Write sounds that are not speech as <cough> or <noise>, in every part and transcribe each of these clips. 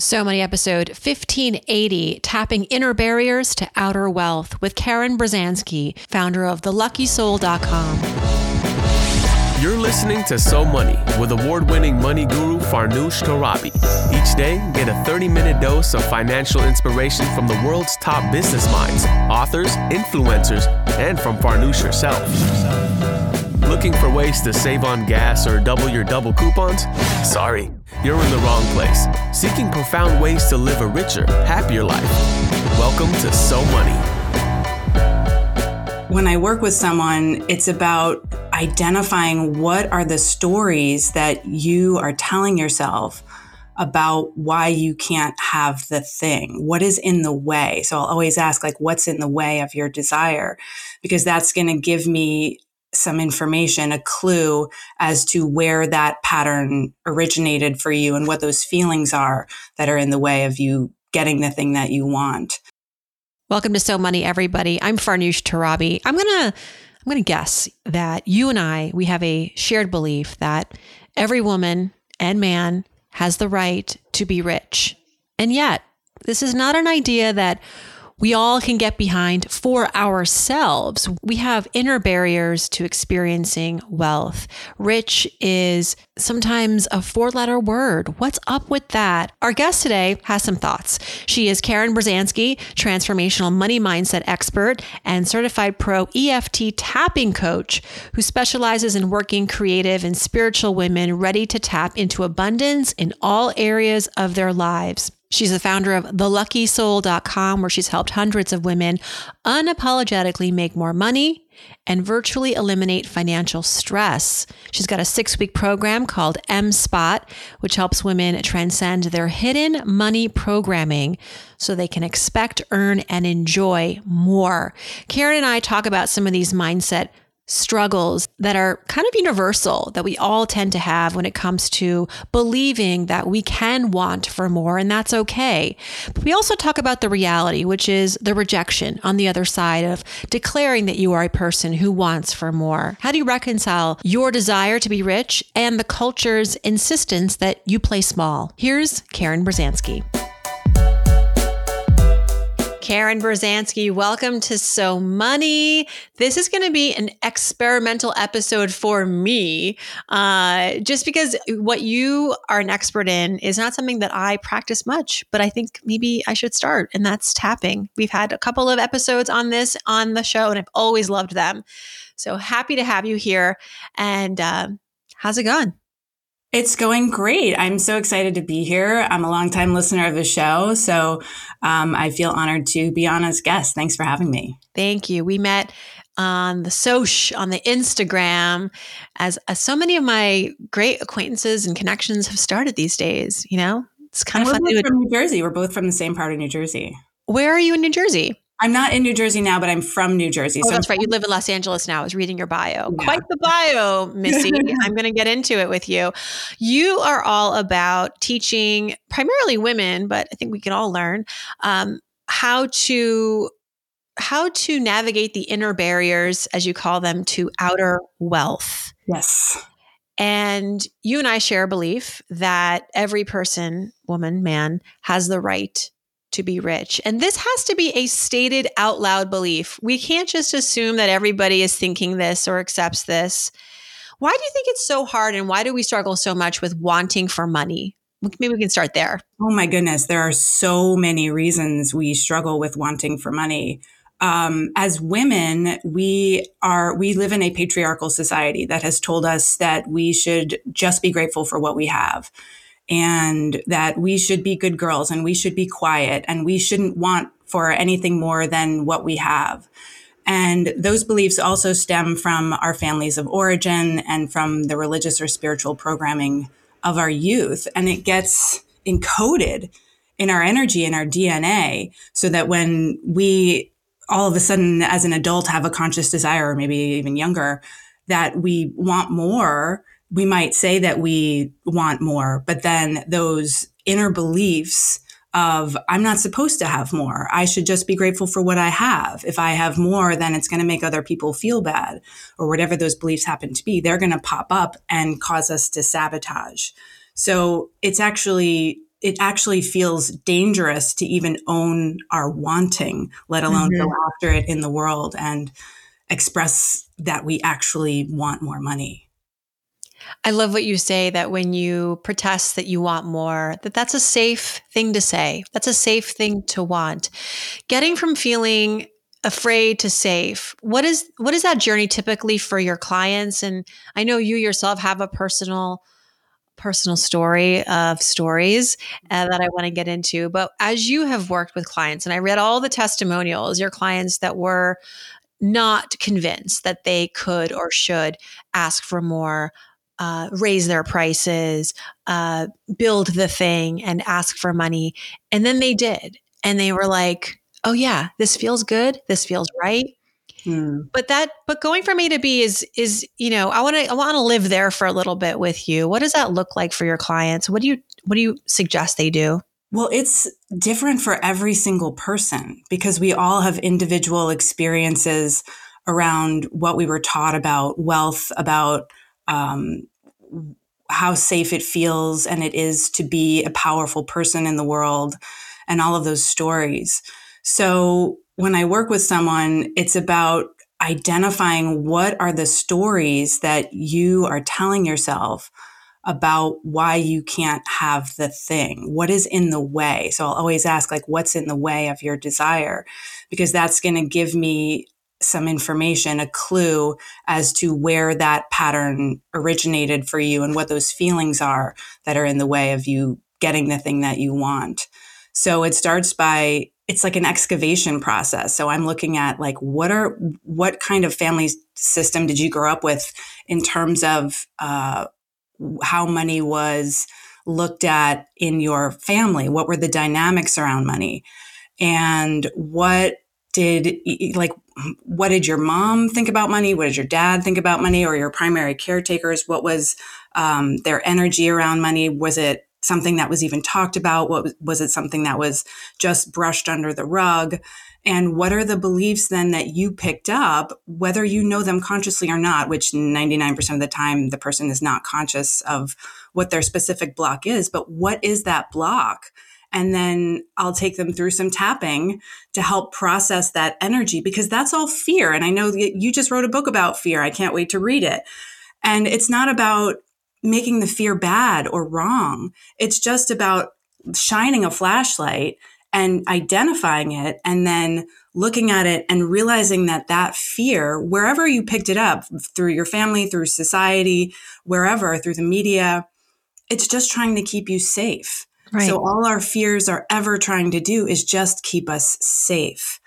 So Money episode 1580 Tapping Inner Barriers to Outer Wealth with Karen Berzanski, founder of theluckysoul.com. You're listening to So Money with award winning money guru Farnoosh Torabi. Each day, get a 30 minute dose of financial inspiration from the world's top business minds, authors, influencers, and from Farnoosh herself. Looking for ways to save on gas or double your double coupons? Sorry, you're in the wrong place. Seeking profound ways to live a richer, happier life. Welcome to So Money. When I work with someone, it's about identifying what are the stories that you are telling yourself about why you can't have the thing. What is in the way? So I'll always ask, like, what's in the way of your desire? Because that's going to give me some information, a clue as to where that pattern originated for you and what those feelings are that are in the way of you getting the thing that you want. Welcome to So Money, everybody. I'm Farnoosh Torabi. I'm gonna I'm gonna guess that you and I we have a shared belief that every woman and man has the right to be rich. And yet, this is not an idea that we all can get behind for ourselves. We have inner barriers to experiencing wealth. Rich is sometimes a four letter word. What's up with that? Our guest today has some thoughts. She is Karen Berzanski, transformational money mindset expert and certified pro EFT tapping coach who specializes in working creative and spiritual women ready to tap into abundance in all areas of their lives. She's the founder of theluckysoul.com, where she's helped hundreds of women unapologetically make more money and virtually eliminate financial stress. She's got a six week program called M Spot, which helps women transcend their hidden money programming so they can expect, earn, and enjoy more. Karen and I talk about some of these mindset struggles that are kind of universal that we all tend to have when it comes to believing that we can want for more and that's okay. But we also talk about the reality, which is the rejection on the other side of declaring that you are a person who wants for more. How do you reconcile your desire to be rich and the culture's insistence that you play small? Here's Karen Berzanski. Karen Berzanski, welcome to So Money. This is going to be an experimental episode for me, uh, just because what you are an expert in is not something that I practice much, but I think maybe I should start, and that's tapping. We've had a couple of episodes on this on the show, and I've always loved them. So happy to have you here. And uh, how's it going? It's going great. I'm so excited to be here. I'm a longtime listener of the show, so um, I feel honored to be on as guest. Thanks for having me. Thank you. We met on the Soch, on the Instagram, as, as so many of my great acquaintances and connections have started these days. You know, it's kind and of fun. We're from New Jersey. We're both from the same part of New Jersey. Where are you in New Jersey? I'm not in New Jersey now, but I'm from New Jersey. Oh, so that's I'm right. You live in Los Angeles now. I was reading your bio. Yeah. Quite the bio, Missy. <laughs> I'm going to get into it with you. You are all about teaching primarily women, but I think we can all learn um, how to how to navigate the inner barriers, as you call them, to outer wealth. Yes. And you and I share a belief that every person, woman, man, has the right to be rich. And this has to be a stated out loud belief. We can't just assume that everybody is thinking this or accepts this. Why do you think it's so hard and why do we struggle so much with wanting for money? Maybe we can start there. Oh my goodness, there are so many reasons we struggle with wanting for money. Um, as women, we are we live in a patriarchal society that has told us that we should just be grateful for what we have and that we should be good girls and we should be quiet and we shouldn't want for anything more than what we have. And those beliefs also stem from our families of origin and from the religious or spiritual programming of our youth. And it gets encoded in our energy, in our DNA, so that when we all of a sudden, as an adult, have a conscious desire, or maybe even younger, that we want more, we might say that we want more, but then those inner beliefs of I'm not supposed to have more. I should just be grateful for what I have. If I have more, then it's going to make other people feel bad or whatever those beliefs happen to be. They're going to pop up and cause us to sabotage. So it's actually it actually feels dangerous to even own our wanting, let alone mm-hmm. go after it in the world and express that we actually want more money. I love what you say that when you protest that you want more, that that's a safe thing to say. That's a safe thing to want. Getting from feeling afraid to safe. What is what is that journey typically for your clients and I know you yourself have a personal personal story of stories uh, that I want to get into. But as you have worked with clients, and I read all the testimonials, your clients that were not convinced that they could or should ask for more, uh, raise their prices, uh, build the thing, and ask for money. And then they did. And they were like, oh, yeah, this feels good. This feels right. Hmm. But that, but going from A to B is, is, you know, I want to, I want to live there for a little bit with you. What does that look like for your clients? What do you, what do you suggest they do? Well, it's different for every single person because we all have individual experiences around what we were taught about wealth, about um, how safe it feels and it is to be a powerful person in the world, and all of those stories. So when I work with someone, it's about identifying what are the stories that you are telling yourself about why you can't have the thing. What is in the way? So I'll always ask, like, what's in the way of your desire? Because that's going to give me some information, a clue as to where that pattern originated for you and what those feelings are that are in the way of you getting the thing that you want. So it starts by it's like an excavation process. So I'm looking at like what are what kind of family system did you grow up with in terms of uh, how money was looked at in your family? What were the dynamics around money? And what did like what did your mom think about money? What did your dad think about money? Or your primary caretakers? What was um, their energy around money? Was it something that was even talked about? What was, was it something that was just brushed under the rug? And what are the beliefs then that you picked up, whether you know them consciously or not, which 99% of the time the person is not conscious of what their specific block is, but what is that block? And then I'll take them through some tapping to help process that energy because that's all fear. And I know you just wrote a book about fear. I can't wait to read it. And it's not about making the fear bad or wrong. It's just about shining a flashlight and identifying it and then looking at it and realizing that that fear, wherever you picked it up through your family, through society, wherever, through the media, it's just trying to keep you safe. Right. So all our fears are ever trying to do is just keep us safe.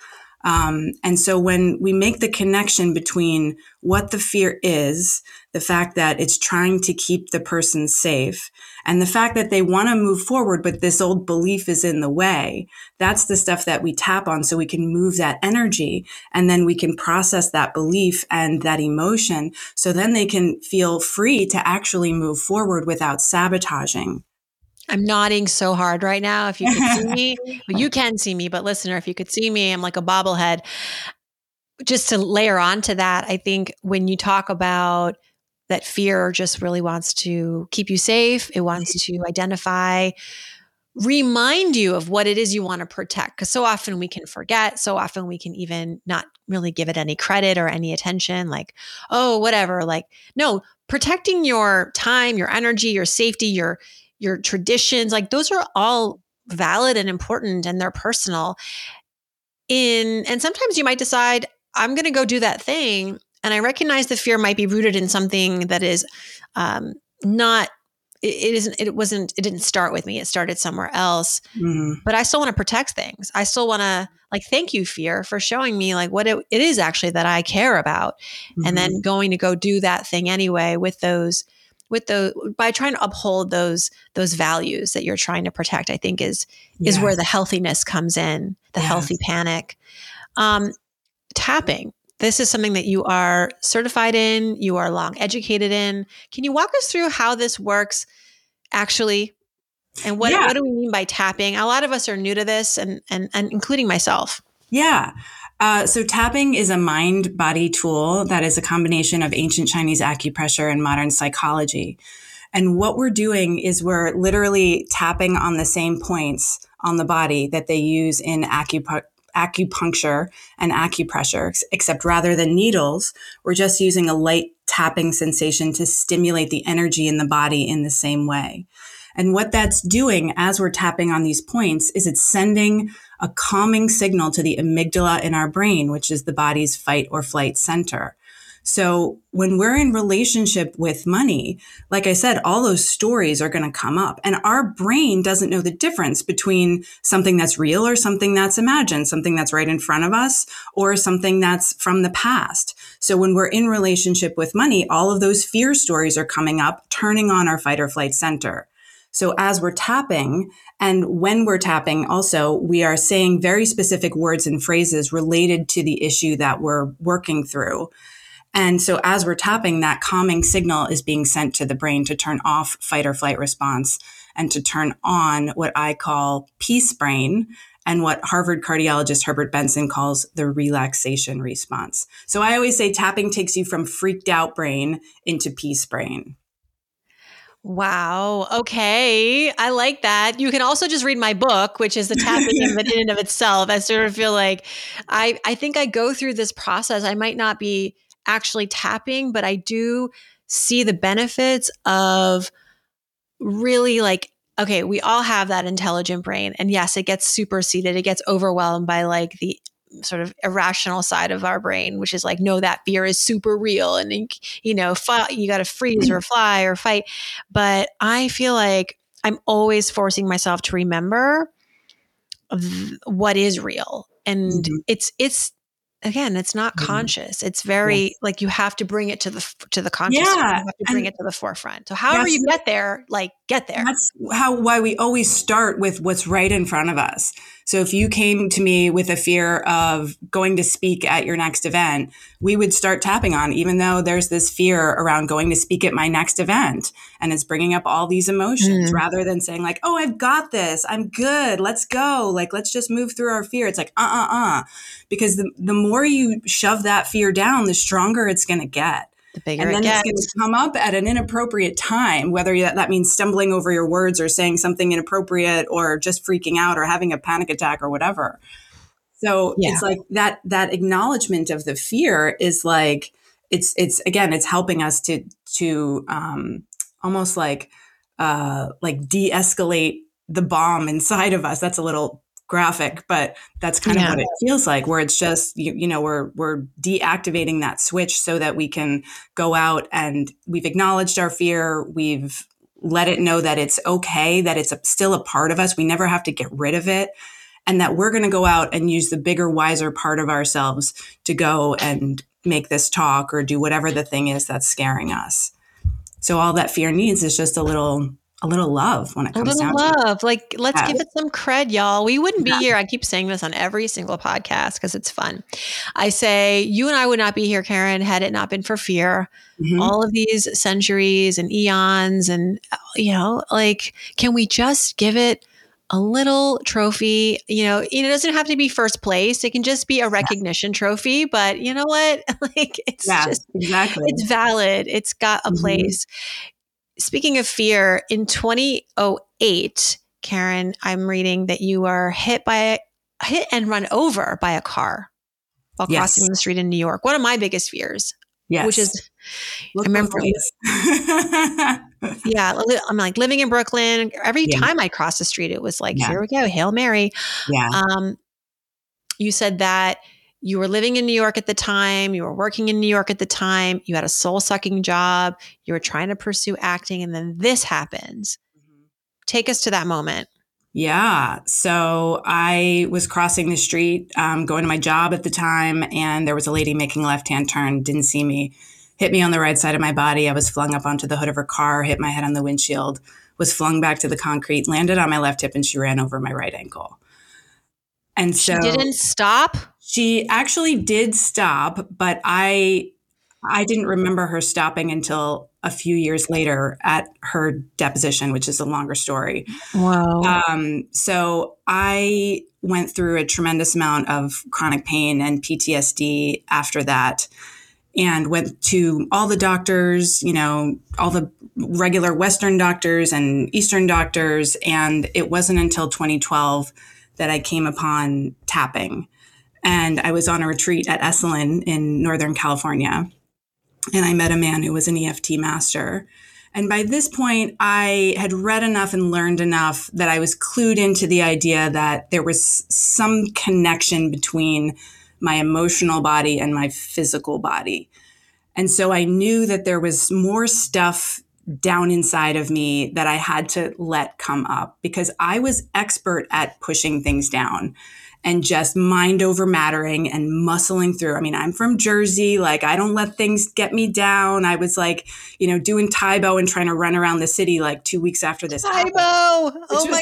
Um, and so when we make the connection between what the fear is, the fact that it's trying to keep the person safe, and the fact that they want to move forward, but this old belief is in the way, that's the stuff that we tap on so we can move that energy and then we can process that belief and that emotion. So then they can feel free to actually move forward without sabotaging. I'm nodding so hard right now. If you could see me, <laughs> well, you can see me, but listener, if you could see me, I'm like a bobblehead. Just to layer on to that, I think when you talk about that fear just really wants to keep you safe, it wants to identify, remind you of what it is you want to protect. Because so often we can forget, so often we can even not really give it any credit or any attention, like, oh, whatever. Like, no, protecting your time, your energy, your safety, your your traditions, like those are all valid and important and they're personal. In and sometimes you might decide I'm going to go do that thing and I recognize the fear might be rooted in something that is um, not it, isn't it wasn't it didn't start with me it started somewhere else mm-hmm. but i still want to protect things i still want to like thank you fear for showing me like what it, it is actually that i care about mm-hmm. and then mm-hmm. going to go do that thing anyway with those with those by trying to uphold those those values that you're trying to protect i think is yes. is where the healthiness comes in the yes. healthy panic. Um, tapping. This is something that you are certified in you are long educated in. Can you walk us through how this works actually? And what, yeah. what do we mean by tapping? A lot of us are new to this and and, and including myself. Yeah uh, so tapping is a mind body tool that is a combination of ancient Chinese acupressure and modern psychology. And what we're doing is we're literally tapping on the same points on the body that they use in acupuncture acupuncture and acupressure, except rather than needles, we're just using a light tapping sensation to stimulate the energy in the body in the same way. And what that's doing as we're tapping on these points is it's sending a calming signal to the amygdala in our brain, which is the body's fight or flight center. So when we're in relationship with money, like I said, all those stories are going to come up and our brain doesn't know the difference between something that's real or something that's imagined, something that's right in front of us or something that's from the past. So when we're in relationship with money, all of those fear stories are coming up, turning on our fight or flight center. So as we're tapping and when we're tapping also, we are saying very specific words and phrases related to the issue that we're working through. And so as we're tapping, that calming signal is being sent to the brain to turn off fight or flight response and to turn on what I call peace brain and what Harvard cardiologist Herbert Benson calls the relaxation response. So I always say tapping takes you from freaked out brain into peace brain. Wow. Okay. I like that. You can also just read my book, which is the tapping in and of itself. I sort of feel like I, I think I go through this process. I might not be actually tapping, but I do see the benefits of really like okay, we all have that intelligent brain. And yes, it gets superseded, it gets overwhelmed by like the sort of irrational side of our brain, which is like, no, that fear is super real. And, you know, you got to freeze or fly or fight. But I feel like I'm always forcing myself to remember what is real. And mm-hmm. it's, it's, again it's not mm-hmm. conscious it's very yeah. like you have to bring it to the to the conscious yeah. you have to bring and it to the forefront so however you get there like get there that's how why we always start with what's right in front of us so if you came to me with a fear of going to speak at your next event we would start tapping on even though there's this fear around going to speak at my next event. And it's bringing up all these emotions mm. rather than saying like oh i've got this. I'm good. Let's go. Like let's just move through our fear. It's like uh-uh-uh because the, the more you shove that fear down the stronger it's going to get the bigger and then it it's going to come up at an inappropriate time, whether that means stumbling over your words or saying something inappropriate or just freaking out or having a panic attack or whatever. So yeah. it's like that that acknowledgement of the fear is like it's it's again it's helping us to to um, almost like uh, like de-escalate the bomb inside of us. That's a little graphic, but that's kind yeah. of what it feels like, where it's just you, you know we're we're deactivating that switch so that we can go out and we've acknowledged our fear, we've let it know that it's okay, that it's a, still a part of us. We never have to get rid of it. And that we're going to go out and use the bigger, wiser part of ourselves to go and make this talk or do whatever the thing is that's scaring us. So all that fear needs is just a little a little love when it comes to that. a little love. Like, let's yeah. give it some cred, y'all. We wouldn't be yeah. here. I keep saying this on every single podcast because it's fun. I say, you and I would not be here, Karen, had it not been for fear. Mm-hmm. All of these centuries and eons, and, you know, like, can we just give it? a little trophy. You know, it doesn't have to be first place. It can just be a recognition yeah. trophy. But you know what? <laughs> like it's yeah, just exactly. It's valid. It's got a mm-hmm. place speaking of fear, in 2008, Karen, I'm reading that you were hit by hit and run over by a car while yes. crossing the street in New York. One of my biggest fears. Yes. Which is Look I remember <laughs> Yeah, I'm like living in Brooklyn. Every yeah. time I cross the street, it was like, yeah. here we go, Hail Mary. Yeah. Um, you said that you were living in New York at the time, you were working in New York at the time, you had a soul sucking job, you were trying to pursue acting, and then this happens. Mm-hmm. Take us to that moment. Yeah. So I was crossing the street, um, going to my job at the time, and there was a lady making a left hand turn, didn't see me, hit me on the right side of my body. I was flung up onto the hood of her car, hit my head on the windshield, was flung back to the concrete, landed on my left hip, and she ran over my right ankle. And so she didn't stop. She actually did stop, but I I didn't remember her stopping until a few years later at her deposition, which is a longer story. Wow. Um, so I went through a tremendous amount of chronic pain and PTSD after that. and went to all the doctors, you know, all the regular Western doctors and Eastern doctors. And it wasn't until 2012 that I came upon tapping. And I was on a retreat at Esalen in Northern California. And I met a man who was an EFT master. And by this point, I had read enough and learned enough that I was clued into the idea that there was some connection between my emotional body and my physical body. And so I knew that there was more stuff down inside of me that I had to let come up because I was expert at pushing things down and just mind over mattering and muscling through. I mean, I'm from Jersey. Like, I don't let things get me down. I was like, you know, doing Tae Bo and trying to run around the city like two weeks after this. Tae Bo! Oh my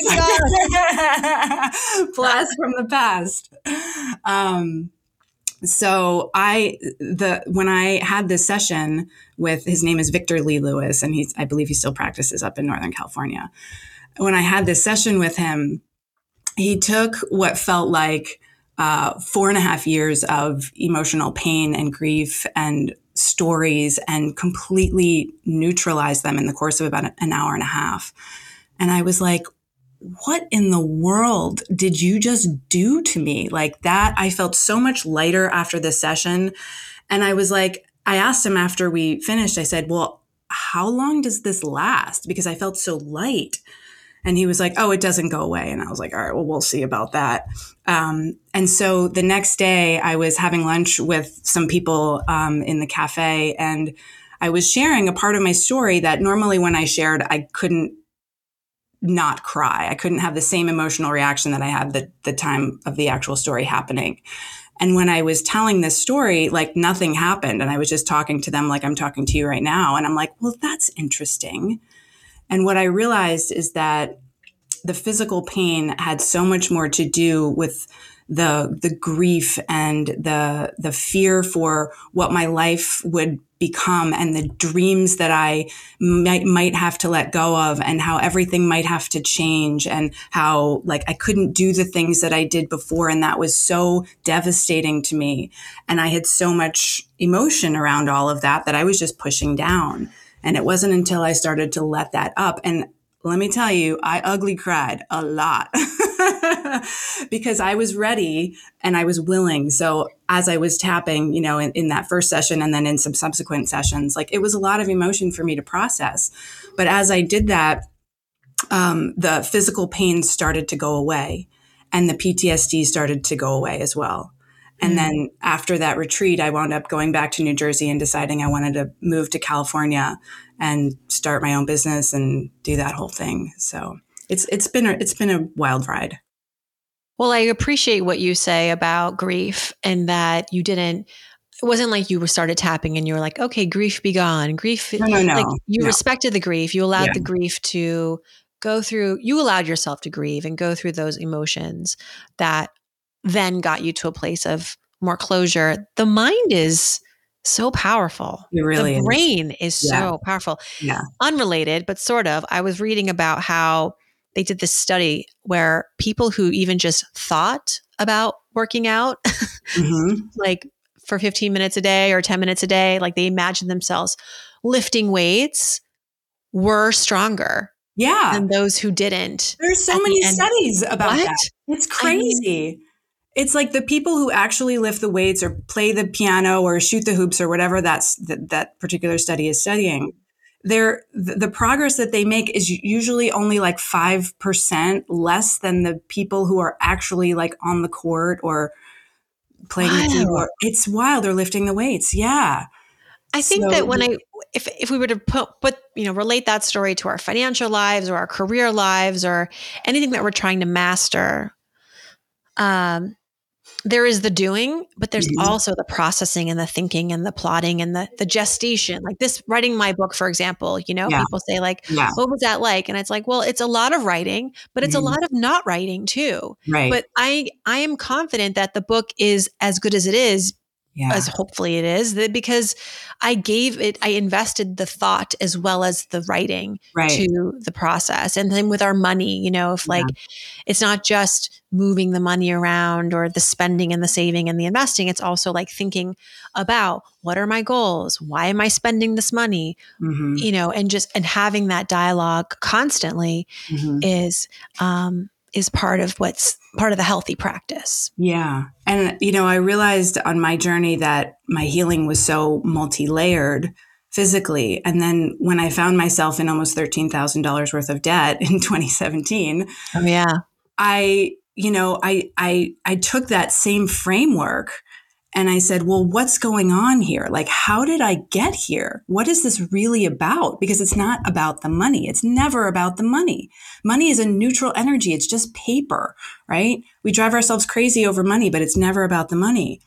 God. <laughs> Blast from the past. Um, so I the when I had this session with his name is Victor Lee Lewis and he's I believe he still practices up in Northern California. When I had this session with him, he took what felt like uh, four and a half years of emotional pain and grief and stories and completely neutralized them in the course of about an hour and a half. And I was like, what in the world did you just do to me? Like that, I felt so much lighter after this session. And I was like, I asked him after we finished, I said, well, how long does this last? Because I felt so light. And he was like, oh, it doesn't go away. And I was like, all right, well, we'll see about that. Um, and so the next day, I was having lunch with some people um, in the cafe, and I was sharing a part of my story that normally when I shared, I couldn't not cry. I couldn't have the same emotional reaction that I had the, the time of the actual story happening. And when I was telling this story, like nothing happened. And I was just talking to them like I'm talking to you right now. And I'm like, well, that's interesting. And what I realized is that the physical pain had so much more to do with the the grief and the the fear for what my life would become and the dreams that I might, might have to let go of and how everything might have to change and how like I couldn't do the things that I did before. And that was so devastating to me. And I had so much emotion around all of that that I was just pushing down. And it wasn't until I started to let that up. And let me tell you, I ugly cried a lot <laughs> <laughs> because I was ready and I was willing. So as I was tapping, you know, in, in, that first session and then in some subsequent sessions, like it was a lot of emotion for me to process. But as I did that, um, the physical pain started to go away and the PTSD started to go away as well. And mm. then after that retreat, I wound up going back to New Jersey and deciding I wanted to move to California and start my own business and do that whole thing. So it's it's been a, it's been a wild ride. Well, I appreciate what you say about grief and that you didn't it wasn't like you started tapping and you were like, okay, grief be gone. Grief no, no, no, like you no. respected the grief. You allowed yeah. the grief to go through you allowed yourself to grieve and go through those emotions that then got you to a place of more closure. The mind is so powerful. It really the brain is, is yeah. so powerful. Yeah. Unrelated, but sort of. I was reading about how they did this study where people who even just thought about working out, <laughs> mm-hmm. like for 15 minutes a day or 10 minutes a day, like they imagined themselves lifting weights, were stronger. Yeah. Than those who didn't. There's so many studies about what? that. It's crazy. I mean, it's like the people who actually lift the weights or play the piano or shoot the hoops or whatever that's that, that particular study is studying they're the progress that they make is usually only like 5% less than the people who are actually like on the court or playing wow. the keyboard. It's wild. They're lifting the weights. Yeah. I think so, that when I, if, if we were to put, put, you know, relate that story to our financial lives or our career lives or anything that we're trying to master, um, there is the doing, but there's mm-hmm. also the processing and the thinking and the plotting and the the gestation. Like this writing my book, for example, you know, yeah. people say like, yeah. what was that like? And it's like, well, it's a lot of writing, but it's mm-hmm. a lot of not writing too. Right. But I I am confident that the book is as good as it is Yeah. as hopefully it is that because I gave it, I invested the thought as well as the writing Right. to the process. And then with our money, you know, if like it's not just moving the money around or the spending and the saving and the investing, it's also like thinking about what are my goals? Why am I spending this money? Mhm. You know, and just and having that dialogue constantly Mhm. is um is part of what's part of the healthy practice. Yeah. And, you know, I realized on my journey that my healing was so multi layered physically. And then when I found myself in almost $13,000 worth of debt in <laughs> 2017, Oh yeah. I, you know, I, I, I took that same framework and I said, well, what's going on here? Like, how did I get here? What is this really about? Because it's not about the money. It's never about the money. Money is a neutral energy. It's just paper, right? We drive ourselves crazy over money, but it's never about the money.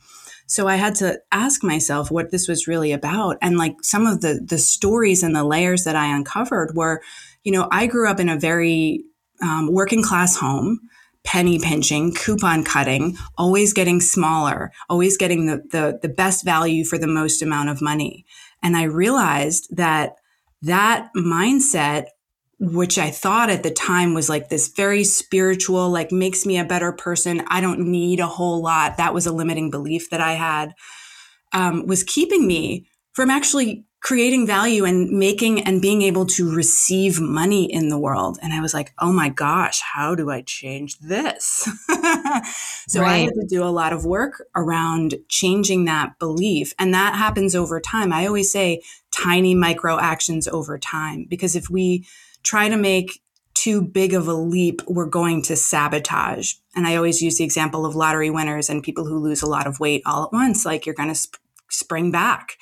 So I had to ask myself what this was really about. And like some of the, the stories and the layers that I uncovered were, you know, I grew up in a very um, working class home penny pinching, coupon cutting, always getting smaller, always getting the, the, the best value for the most amount of money. And I realized that that mindset, which I thought at the time was like this very spiritual, like makes me a better person. I don't need a whole lot. That was a limiting belief that I had, um, was keeping me from actually creating value and making and being able to receive money in the world. And I was like, oh my gosh, how do I change this? <laughs> so I had to do a lot of work around changing that belief. And that happens over time. I always say tiny micro actions over time, because if we try to make too big of a leap, we're going to sabotage. And I always use the example of lottery winners and people who lose a lot of weight all at once, like you're going to sp- spring back.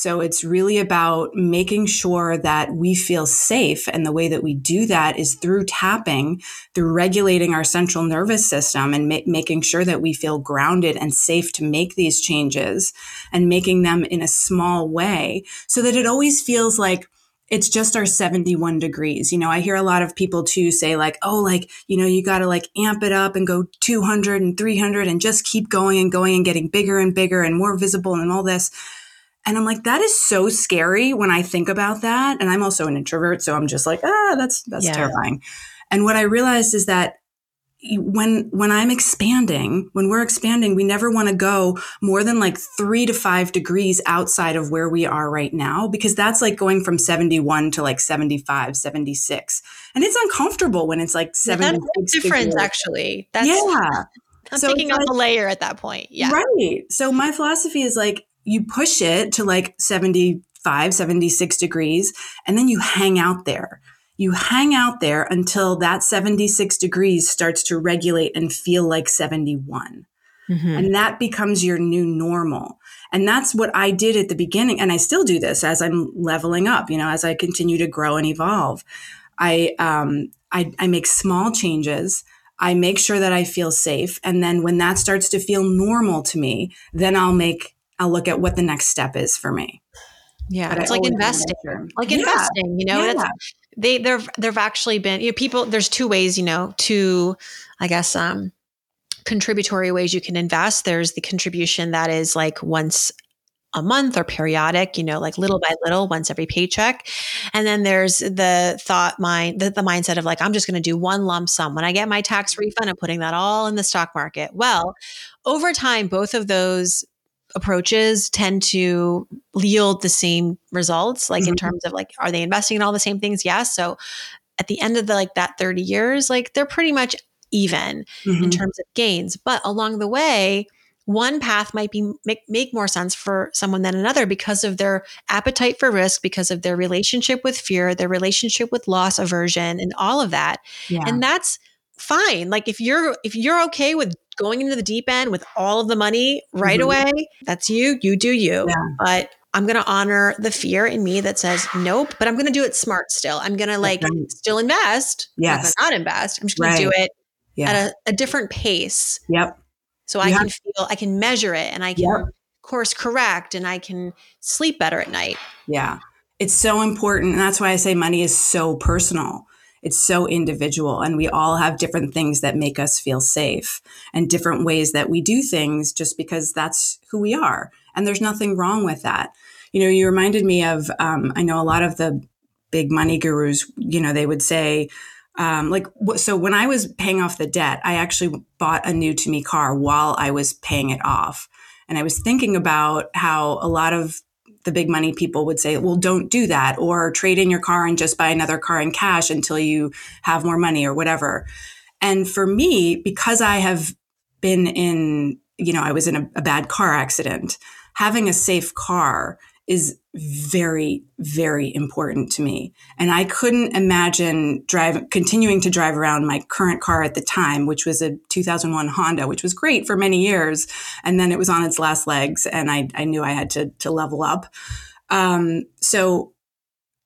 So it's really about making sure that we feel safe. And the way that we do that is through tapping, through regulating our central nervous system and ma- making sure that we feel grounded and safe to make these changes and making them in a small way so that it always feels like it's just our 71 degrees. You know, I hear a lot of people too say like, oh, like, you know, you got to like amp it up and go 200 and 300 and just keep going and going and getting bigger and bigger and more visible and all this. And I'm like, that is so scary when I think about that. And I'm also an introvert. So I'm just like, ah, that's, that's Yeah. terrifying. And what I realized is that when when I'm expanding, when we're expanding, we never want to go more than like 3 to 5 degrees outside of where we are right now because that's like going from 71 to like 75, 76. And it's uncomfortable when it's like That's 76 a difference, degrees. actually. That's yeah. <laughs> I'm So picking up like- a layer at that point. Yeah. Right. So my philosophy is like you push it to like 75, 76 degrees, and then you hang out there. You hang out there until that 76 degrees starts to regulate and feel like 71. Mhm. And that becomes your new normal. And that's what I did at the beginning. And I still do this as I'm leveling up, you know, as I continue to grow and evolve. I, um, I, I make small changes. I make sure that I feel safe. And then when that starts to feel normal to me, then I'll make, I'll look at what the next step is for me. Yeah. But I It's like investing. Like Yeah. investing, you know, Yeah. they there there've actually been you know people there's two ways you know two i guess um contributory ways you can invest there's the contribution that is like once a month or periodic you know like little by little once every paycheck and then there's the thought mind the, the mindset of like i'm just going to do one lump sum when i get my tax refund i'm putting that all in the stock market well over time both of those approaches tend to yield the same results like in Mhm. terms of like are they investing in all the same things yes so at the end of the like that 30 years like they're pretty much even in Mhm. terms of gains but along the way one path might be make, make more sense for someone than another because of their appetite for risk because of their relationship with fear their relationship with loss aversion and all of that Yeah. and that's fine like if you're if you're okay with going into the deep end with all of the money right Mhm. away that's you you do you Yeah. but i'm going to honor the fear in me that says nope but i'm going to do it smart still i'm going to like right. still invest Yes. not invest i'm just going to do it yeah. at a, a different pace yep. so i can feel i can measure it and i can Yep. course correct and i can sleep better at night Yeah. It's so important. And that's why I say money is so personal. It's so individual, and we all have different things that make us feel safe and different ways that we do things just because that's who we are. And there's nothing wrong with that. You know, you reminded me of, um, I know a lot of the big money gurus, you know, they would say, um, like so when i was paying off the debt i actually bought a new to me car while i was paying it off and i was thinking about how a lot of the big money people would say well don't do that or trade in your car and just buy another car in cash until you have more money or whatever. And for me because i have been in you know i was in a, a bad car accident having a safe car is very, very important to me. And I couldn't imagine drive, continuing to drive around my current car at the time, which was a 2001 Honda, which was great for many years. And then it was on its last legs and I, I knew I had to, to level up. Um, so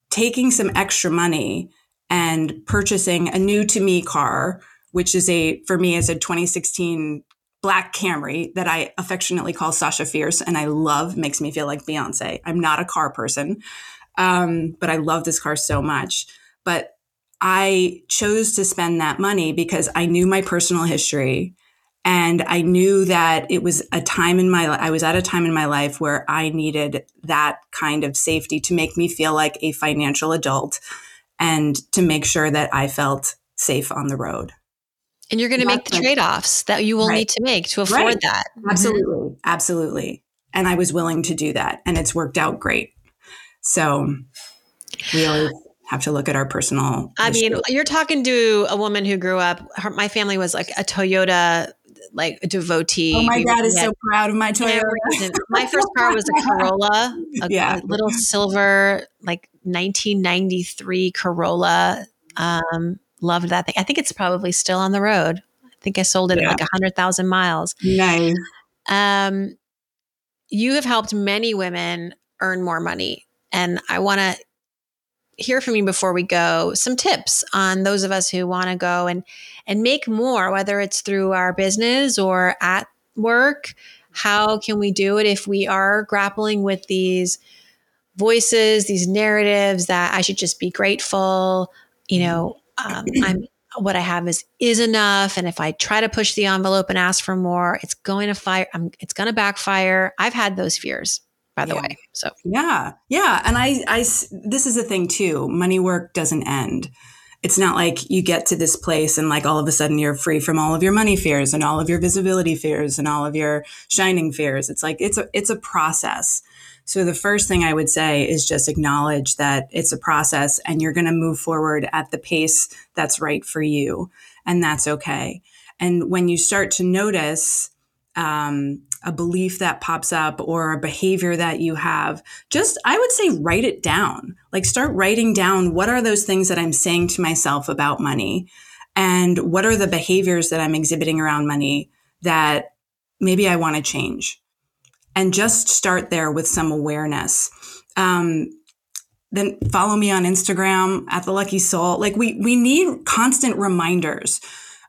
taking some extra money and purchasing a new to me car, which is a, for me, is a 2016 black Camry that I affectionately call Sasha Fierce and I love, makes me feel like Beyonce. I'm not a car person, um, but I love this car so much. But I chose to spend that money because I knew my personal history and I knew that it was a time in my I was at a time in my life where I needed that kind of safety to make me feel like a financial adult and to make sure that I felt safe on the road. And you're going to make the trade offs that you will right. need to make to afford right. that. Mm-hmm. Absolutely. Mm-hmm. Absolutely. And I was willing to do that. And it's worked out great. So we always have to look at our personal. I mean, you're talking to a woman who grew up, her, my family was like a Toyota like a devotee. Oh, my God, is so proud of my Toyota. my <laughs> first car was a Corolla, a, yeah. a little silver, like 1993 Corolla. Um, Loved that thing. I think it's probably still on the road. I think I sold it yeah. at like a hundred thousand miles. Nice. Um, you have helped many women earn more money, and I want to hear from you before we go some tips on those of us who want to go and and make more whether it's through our business or at work how can we do it if we are grappling with these voices these narratives that i should just be grateful you know um, I'm what I have is is enough, and if I try to push the envelope and ask for more, it's going to fire. I'm, it's going to backfire. I've had those fears, by the yeah. way. So yeah, yeah, and I, I, this is the thing too. Money work doesn't end. It's not like you get to this place and like all of a sudden you're free from all of your money fears and all of your visibility fears and all of your shining fears. It's like it's a it's a process. So the first thing I would say is just acknowledge that it's a process and you're going to move forward at the pace that's right for you. And that's okay. And when you start to notice, um, a belief that pops up or a behavior that you have, just I would say write it down. Like start writing down what are those things that I'm saying to myself about money and what are the behaviors that I'm exhibiting around money that maybe I want to change and just start there with some awareness. Um, then follow me on Instagram at the Lucky Soul. Like we we need constant reminders.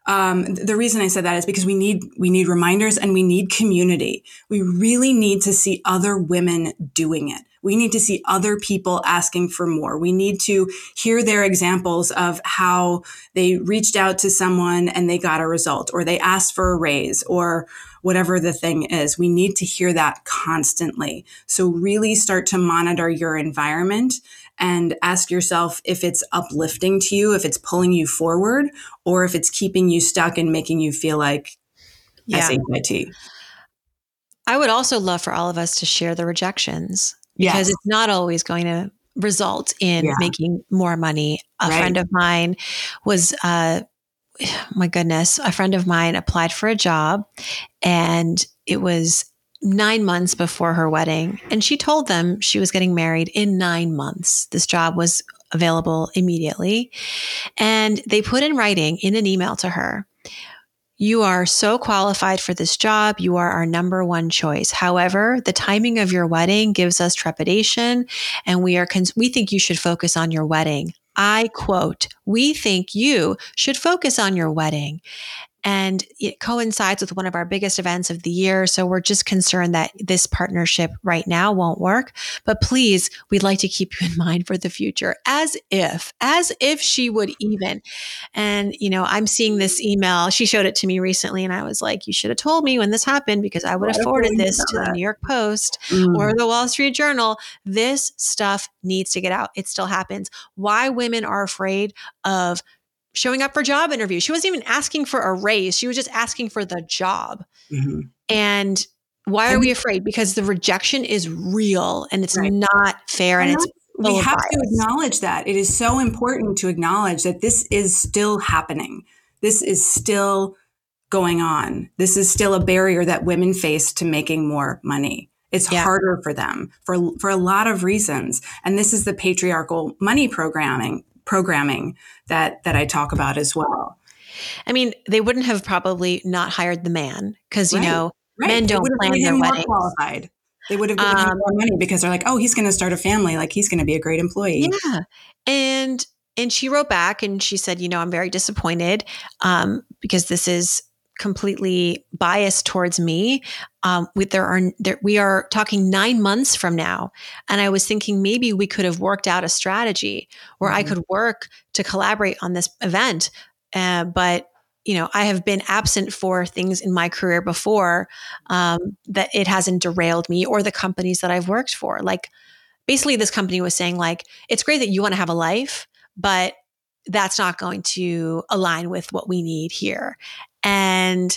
Um, the reason I said that is because we need we need reminders and we need community. We really need to see other women doing it. We need to see other people asking for more. We need to hear their examples of how they reached out to someone and they got a result, or they asked for a raise, or whatever the thing is. We need to hear that constantly. So really start to monitor your environment and ask yourself if it's uplifting to you, if it's pulling you forward, or if it's keeping you stuck and making you feel like yeah. SHIT. I would also love for all of us to share the rejections because it's not always going to result in yeah. making more money. A right. friend of mine was uh, <sighs> my goodness, a friend of mine applied for a job and it was nine months before her wedding. And she told them she was getting married in nine months. This job was available immediately. And they put in writing in an email to her you are so qualified for this job. You are our number one choice. However, the timing of your wedding gives us trepidation and we are, cons- we think you should focus on your wedding. I quote, we think you should focus on your wedding. And it coincides with one of our biggest events of the year. So we're just concerned that this partnership right now won't work. But please, we'd like to keep you in <laughs> mind for the future as if, as if she would even. And, you know, I'm seeing this email. She showed it to me recently, and I was like, you should have told me when this happened because I would have forwarded this to the New York Post mm. or the Wall Street Journal. This stuff needs to get out. It still happens. Why women are afraid of showing up for job interviews. She wasn't even asking for a raise. She was just asking for the job. Mm-hmm. And why are we afraid? Because the rejection is real and it's right. not fair and, and it's we have bias. to acknowledge that. It is so important to acknowledge that this is still happening. This is still going on. This is still a barrier that women face to making more money. It's yeah. harder for them for for a lot of reasons. And this is the patriarchal money programming programming that that I talk about as well. I mean, they wouldn't have probably not hired the man because you right. know right. men don't plan their weddings. Qualified. They would have given um, him more money because they're like, oh, he's going to start a family. Like he's going to be a great employee. Yeah, and and she wrote back and she said, you know, I'm very disappointed um, because this is completely biased towards me. Um, we, there are there, we are talking nine months from now, and I was thinking maybe we could have worked out a strategy where mm-hmm. I could work to collaborate on this event. Uh, but you know, I have been absent for things in my career before um, that it hasn't derailed me or the companies that I've worked for. Like, basically, this company was saying like, it's great that you want to have a life, but that's not going to align with what we need here. And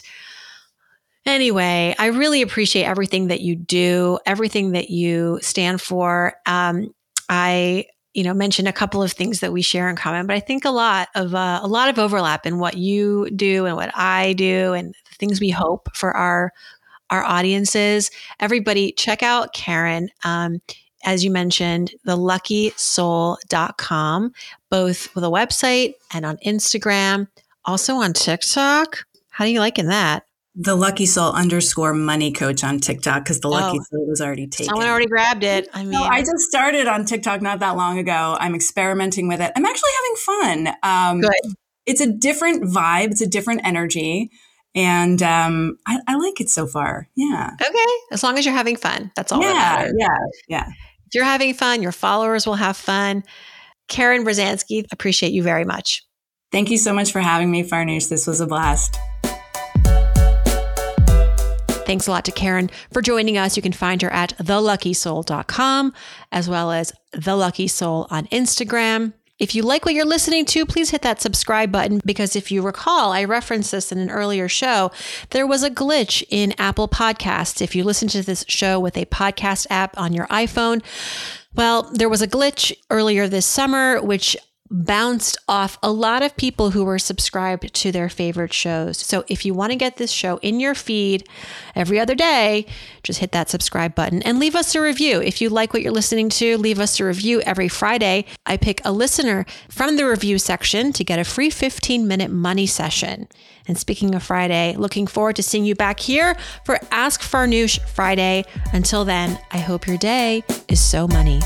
anyway, I really appreciate everything that you do, everything that you stand for. Um, I you know mentioned a couple of things that we share in common but i think a lot of uh, a lot of overlap in what you do and what i do and the things we hope for our our audiences everybody check out karen um, as you mentioned theluckysoul.com both with a website and on instagram also on tiktok how do you liking that? The Lucky Soul underscore money coach on TikTok because the Lucky oh, Soul was already taken. Someone already grabbed it. I mean, I just started on TikTok not that long ago. I'm experimenting with it. I'm actually having fun. Um, Good. It's a different vibe. It's a different energy, and um, I, I, like it so far. Yeah. Okay. As long as you're having fun, that's all. Yeah. That yeah. Yeah. If you're having fun, your followers will have fun. Karen Berzanski, appreciate you very much. Thank you so much for having me, Farnoosh. This was a blast. Thanks a lot to Karen for joining us. You can find her at theluckysoul.com as well as The Lucky Soul on Instagram. If you like what you're listening to, please hit that subscribe button because if you recall, I referenced this in an earlier show. There was a glitch in Apple Podcasts. If you listen to this show with a podcast app on your iPhone, well, there was a glitch earlier this summer, which bounced off a lot of people who were subscribed to their favorite shows. So if you want to get this show in your feed every other day, just hit that subscribe button and leave us a review. If you like what you're listening to, leave us a review every Friday. I pick a listener from the review section to get a free 15 minute money session. And speaking of Friday, looking forward to seeing you back here for Ask Farnoosh Friday. Until then, I hope your day is so money.